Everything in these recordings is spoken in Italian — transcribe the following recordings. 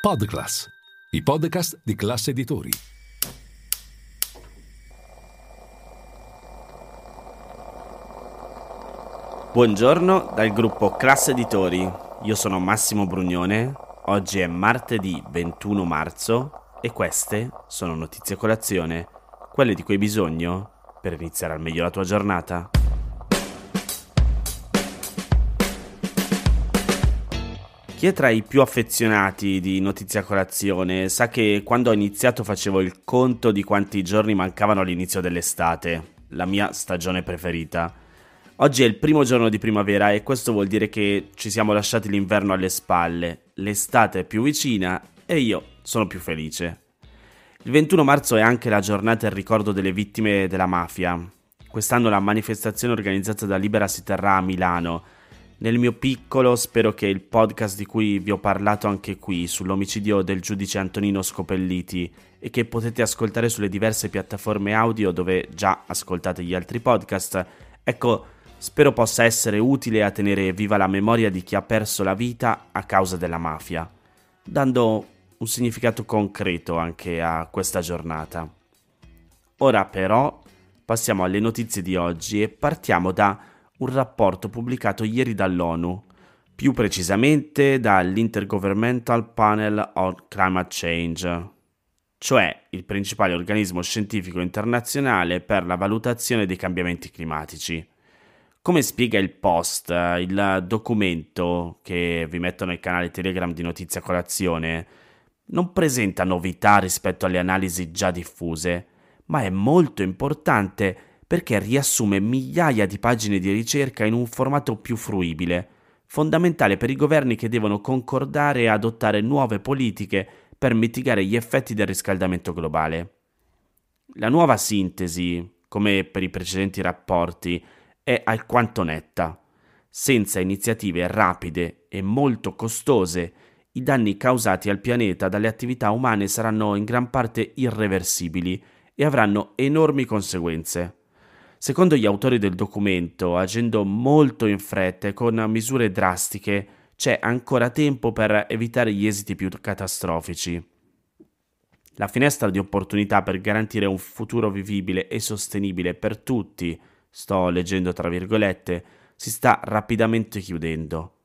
Podclass, i podcast di classe editori. Buongiorno dal gruppo Classe Editori. Io sono Massimo Brugnone. Oggi è martedì 21 marzo e queste sono notizie colazione, quelle di cui hai bisogno per iniziare al meglio la tua giornata. Chi è tra i più affezionati di Notizia Colazione sa che quando ho iniziato facevo il conto di quanti giorni mancavano all'inizio dell'estate, la mia stagione preferita. Oggi è il primo giorno di primavera e questo vuol dire che ci siamo lasciati l'inverno alle spalle, l'estate è più vicina e io sono più felice. Il 21 marzo è anche la giornata in ricordo delle vittime della mafia. Quest'anno la manifestazione organizzata da Libera si terrà a Milano nel mio piccolo spero che il podcast di cui vi ho parlato anche qui sull'omicidio del giudice Antonino Scopelliti e che potete ascoltare sulle diverse piattaforme audio dove già ascoltate gli altri podcast, ecco, spero possa essere utile a tenere viva la memoria di chi ha perso la vita a causa della mafia, dando un significato concreto anche a questa giornata. Ora però passiamo alle notizie di oggi e partiamo da un rapporto pubblicato ieri dall'ONU, più precisamente dall'Intergovernmental Panel on Climate Change, cioè il principale organismo scientifico internazionale per la valutazione dei cambiamenti climatici. Come spiega il post, il documento che vi metto nel canale Telegram di Notizia Colazione non presenta novità rispetto alle analisi già diffuse, ma è molto importante perché riassume migliaia di pagine di ricerca in un formato più fruibile, fondamentale per i governi che devono concordare e adottare nuove politiche per mitigare gli effetti del riscaldamento globale. La nuova sintesi, come per i precedenti rapporti, è alquanto netta. Senza iniziative rapide e molto costose, i danni causati al pianeta dalle attività umane saranno in gran parte irreversibili e avranno enormi conseguenze. Secondo gli autori del documento, agendo molto in fretta e con misure drastiche, c'è ancora tempo per evitare gli esiti più catastrofici. La finestra di opportunità per garantire un futuro vivibile e sostenibile per tutti, sto leggendo tra virgolette, si sta rapidamente chiudendo.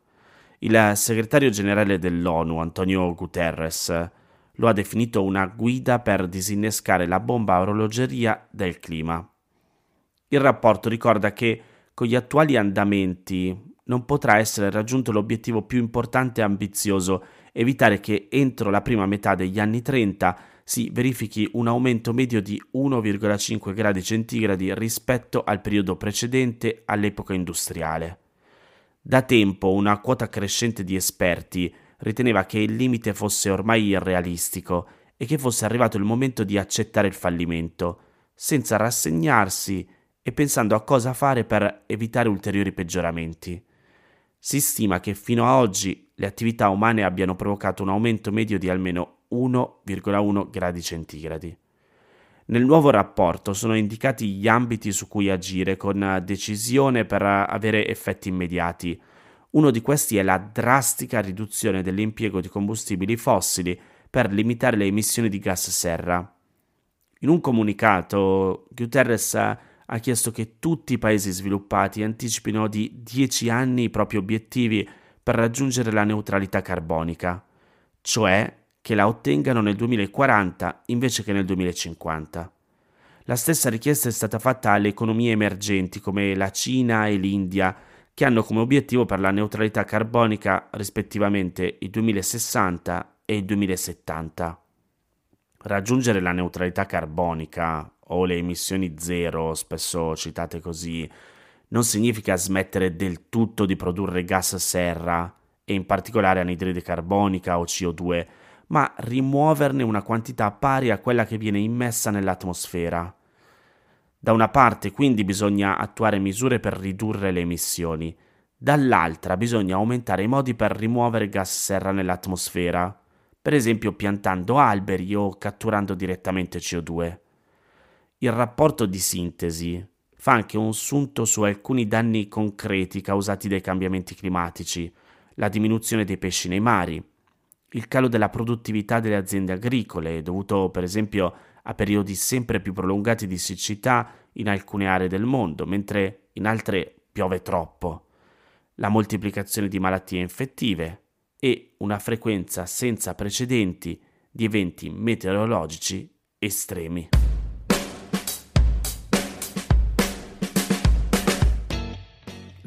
Il segretario generale dell'ONU, Antonio Guterres, lo ha definito una guida per disinnescare la bomba orologeria del clima. Il rapporto ricorda che con gli attuali andamenti non potrà essere raggiunto l'obiettivo più importante e ambizioso, evitare che entro la prima metà degli anni 30 si verifichi un aumento medio di 1,5 gradi centigradi rispetto al periodo precedente all'epoca industriale. Da tempo una quota crescente di esperti riteneva che il limite fosse ormai irrealistico e che fosse arrivato il momento di accettare il fallimento, senza rassegnarsi e pensando a cosa fare per evitare ulteriori peggioramenti. Si stima che fino a oggi le attività umane abbiano provocato un aumento medio di almeno 1,1 gradi centigradi. Nel nuovo rapporto sono indicati gli ambiti su cui agire con decisione per avere effetti immediati. Uno di questi è la drastica riduzione dell'impiego di combustibili fossili per limitare le emissioni di gas serra. In un comunicato, Guterres ha chiesto che tutti i paesi sviluppati anticipino di 10 anni i propri obiettivi per raggiungere la neutralità carbonica, cioè che la ottengano nel 2040 invece che nel 2050. La stessa richiesta è stata fatta alle economie emergenti come la Cina e l'India, che hanno come obiettivo per la neutralità carbonica rispettivamente il 2060 e il 2070. Raggiungere la neutralità carbonica o le emissioni zero, spesso citate così, non significa smettere del tutto di produrre gas serra e in particolare anidride carbonica o CO2, ma rimuoverne una quantità pari a quella che viene immessa nell'atmosfera. Da una parte quindi bisogna attuare misure per ridurre le emissioni, dall'altra bisogna aumentare i modi per rimuovere gas serra nell'atmosfera, per esempio piantando alberi o catturando direttamente CO2. Il rapporto di sintesi fa anche un sunto su alcuni danni concreti causati dai cambiamenti climatici, la diminuzione dei pesci nei mari, il calo della produttività delle aziende agricole, dovuto per esempio a periodi sempre più prolungati di siccità in alcune aree del mondo, mentre in altre piove troppo, la moltiplicazione di malattie infettive e una frequenza senza precedenti di eventi meteorologici estremi.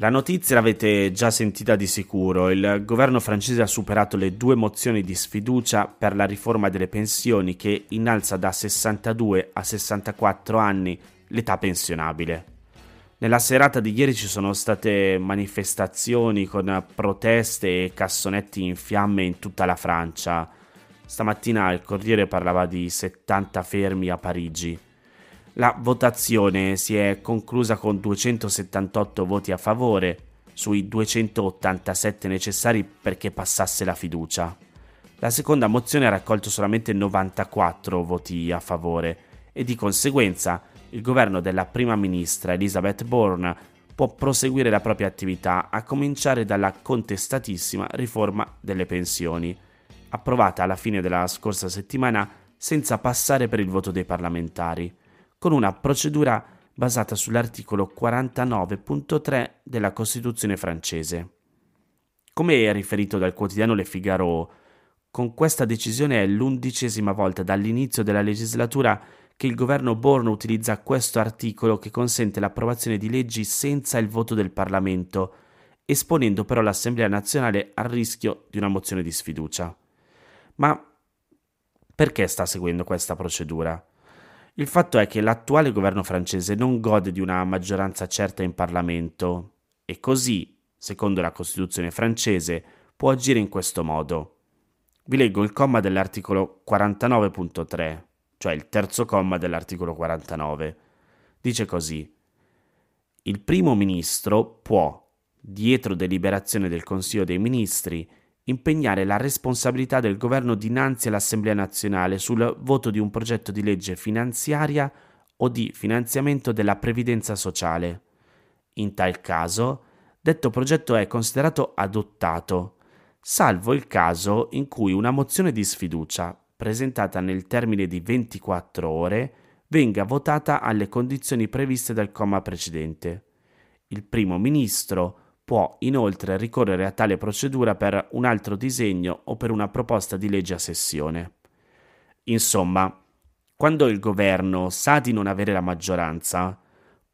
La notizia l'avete già sentita di sicuro, il governo francese ha superato le due mozioni di sfiducia per la riforma delle pensioni che innalza da 62 a 64 anni l'età pensionabile. Nella serata di ieri ci sono state manifestazioni con proteste e cassonetti in fiamme in tutta la Francia. Stamattina il Corriere parlava di 70 fermi a Parigi. La votazione si è conclusa con 278 voti a favore sui 287 necessari perché passasse la fiducia. La seconda mozione ha raccolto solamente 94 voti a favore e di conseguenza il governo della prima ministra Elizabeth Bourne può proseguire la propria attività a cominciare dalla contestatissima riforma delle pensioni, approvata alla fine della scorsa settimana senza passare per il voto dei parlamentari con una procedura basata sull'articolo 49.3 della Costituzione francese. Come è riferito dal quotidiano Le Figaro, con questa decisione è l'undicesima volta dall'inizio della legislatura che il governo Borno utilizza questo articolo che consente l'approvazione di leggi senza il voto del Parlamento, esponendo però l'Assemblea nazionale al rischio di una mozione di sfiducia. Ma perché sta seguendo questa procedura? Il fatto è che l'attuale governo francese non gode di una maggioranza certa in Parlamento e così, secondo la Costituzione francese, può agire in questo modo. Vi leggo il comma dell'articolo 49.3, cioè il terzo comma dell'articolo 49. Dice così: Il primo ministro può, dietro deliberazione del Consiglio dei Ministri, impegnare la responsabilità del governo dinanzi all'Assemblea nazionale sul voto di un progetto di legge finanziaria o di finanziamento della previdenza sociale. In tal caso, detto progetto è considerato adottato, salvo il caso in cui una mozione di sfiducia, presentata nel termine di 24 ore, venga votata alle condizioni previste dal comma precedente. Il primo ministro può inoltre ricorrere a tale procedura per un altro disegno o per una proposta di legge a sessione. Insomma, quando il governo sa di non avere la maggioranza,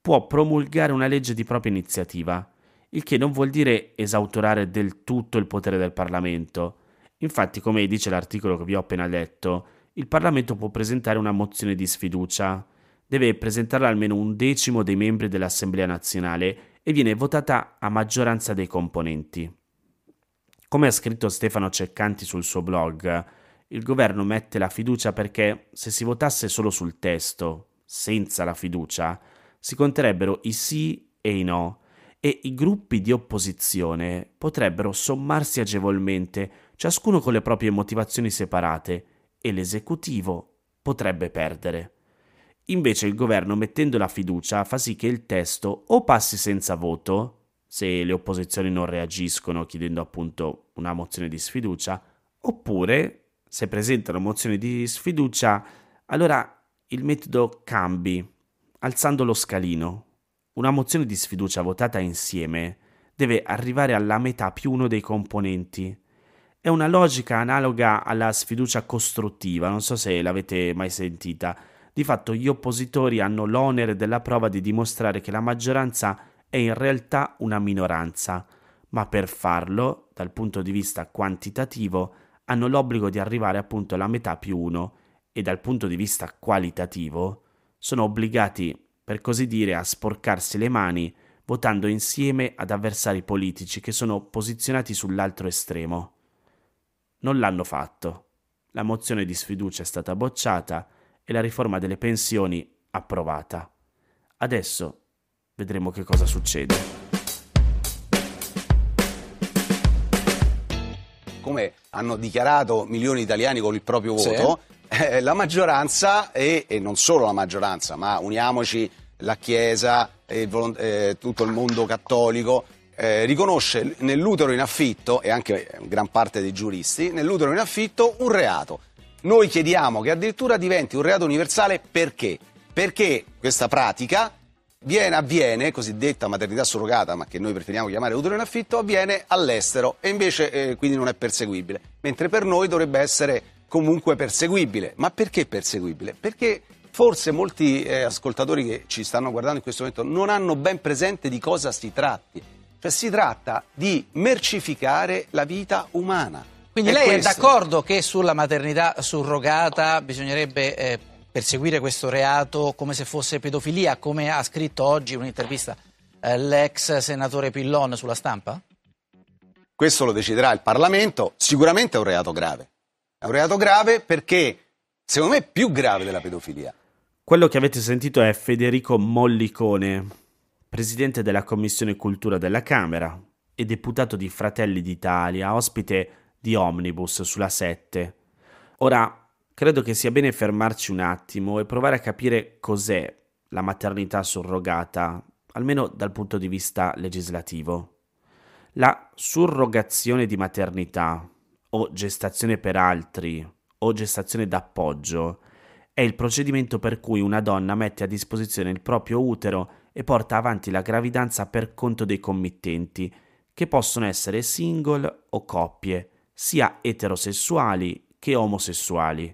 può promulgare una legge di propria iniziativa, il che non vuol dire esautorare del tutto il potere del Parlamento. Infatti, come dice l'articolo che vi ho appena letto, il Parlamento può presentare una mozione di sfiducia, deve presentarla almeno un decimo dei membri dell'Assemblea nazionale e viene votata a maggioranza dei componenti. Come ha scritto Stefano Ceccanti sul suo blog, il governo mette la fiducia perché se si votasse solo sul testo, senza la fiducia, si conterebbero i sì e i no e i gruppi di opposizione potrebbero sommarsi agevolmente, ciascuno con le proprie motivazioni separate, e l'esecutivo potrebbe perdere. Invece il governo, mettendo la fiducia, fa sì che il testo o passi senza voto, se le opposizioni non reagiscono chiedendo appunto una mozione di sfiducia, oppure se presentano mozioni di sfiducia, allora il metodo cambi, alzando lo scalino. Una mozione di sfiducia votata insieme deve arrivare alla metà più uno dei componenti. È una logica analoga alla sfiducia costruttiva, non so se l'avete mai sentita di fatto gli oppositori hanno l'onere della prova di dimostrare che la maggioranza è in realtà una minoranza, ma per farlo, dal punto di vista quantitativo, hanno l'obbligo di arrivare appunto alla metà più uno e dal punto di vista qualitativo sono obbligati, per così dire, a sporcarsi le mani votando insieme ad avversari politici che sono posizionati sull'altro estremo. Non l'hanno fatto. La mozione di sfiducia è stata bocciata e la riforma delle pensioni approvata. Adesso vedremo che cosa succede. Come hanno dichiarato milioni di italiani con il proprio voto, sì. eh, la maggioranza e, e, non solo la maggioranza, ma uniamoci la Chiesa e eh, tutto il mondo cattolico eh, riconosce nell'utero in affitto, e anche gran parte dei giuristi, nell'utero in affitto un reato. Noi chiediamo che addirittura diventi un reato universale perché? Perché questa pratica viene, avviene, cosiddetta maternità surrogata, ma che noi preferiamo chiamare utero in affitto, avviene all'estero e invece eh, quindi non è perseguibile, mentre per noi dovrebbe essere comunque perseguibile. Ma perché perseguibile? Perché forse molti eh, ascoltatori che ci stanno guardando in questo momento non hanno ben presente di cosa si tratti. Cioè si tratta di mercificare la vita umana. Quindi è lei questo. è d'accordo che sulla maternità surrogata bisognerebbe eh, perseguire questo reato come se fosse pedofilia, come ha scritto oggi un'intervista eh, l'ex senatore Pillon sulla stampa? Questo lo deciderà il Parlamento, sicuramente è un reato grave. È un reato grave perché, secondo me, è più grave della pedofilia. Quello che avete sentito è Federico Mollicone, presidente della Commissione Cultura della Camera e deputato di Fratelli d'Italia, ospite di Omnibus sulla 7. Ora, credo che sia bene fermarci un attimo e provare a capire cos'è la maternità surrogata, almeno dal punto di vista legislativo. La surrogazione di maternità o gestazione per altri o gestazione d'appoggio è il procedimento per cui una donna mette a disposizione il proprio utero e porta avanti la gravidanza per conto dei committenti, che possono essere single o coppie, sia eterosessuali che omosessuali.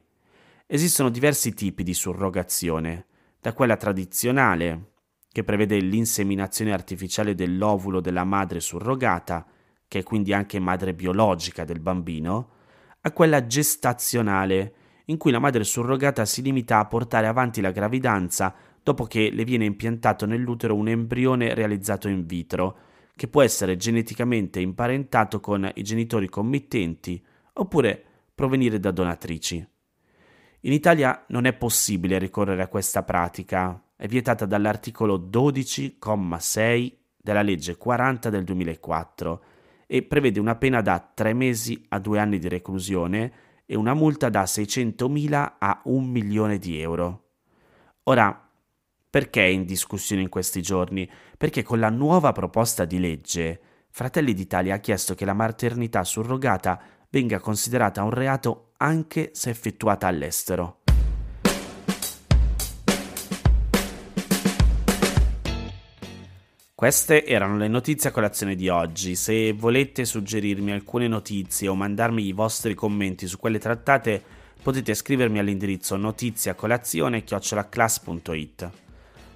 Esistono diversi tipi di surrogazione, da quella tradizionale, che prevede l'inseminazione artificiale dell'ovulo della madre surrogata, che è quindi anche madre biologica del bambino, a quella gestazionale, in cui la madre surrogata si limita a portare avanti la gravidanza dopo che le viene impiantato nell'utero un embrione realizzato in vitro, che può essere geneticamente imparentato con i genitori committenti oppure provenire da donatrici. In Italia non è possibile ricorrere a questa pratica, è vietata dall'articolo 12,6 della legge 40 del 2004 e prevede una pena da 3 mesi a 2 anni di reclusione e una multa da 600.000 a 1 milione di euro. Ora, perché è in discussione in questi giorni? Perché con la nuova proposta di legge Fratelli d'Italia ha chiesto che la maternità surrogata venga considerata un reato anche se effettuata all'estero. Queste erano le notizie a colazione di oggi. Se volete suggerirmi alcune notizie o mandarmi i vostri commenti su quelle trattate, potete scrivermi all'indirizzo notiziacolazione.it.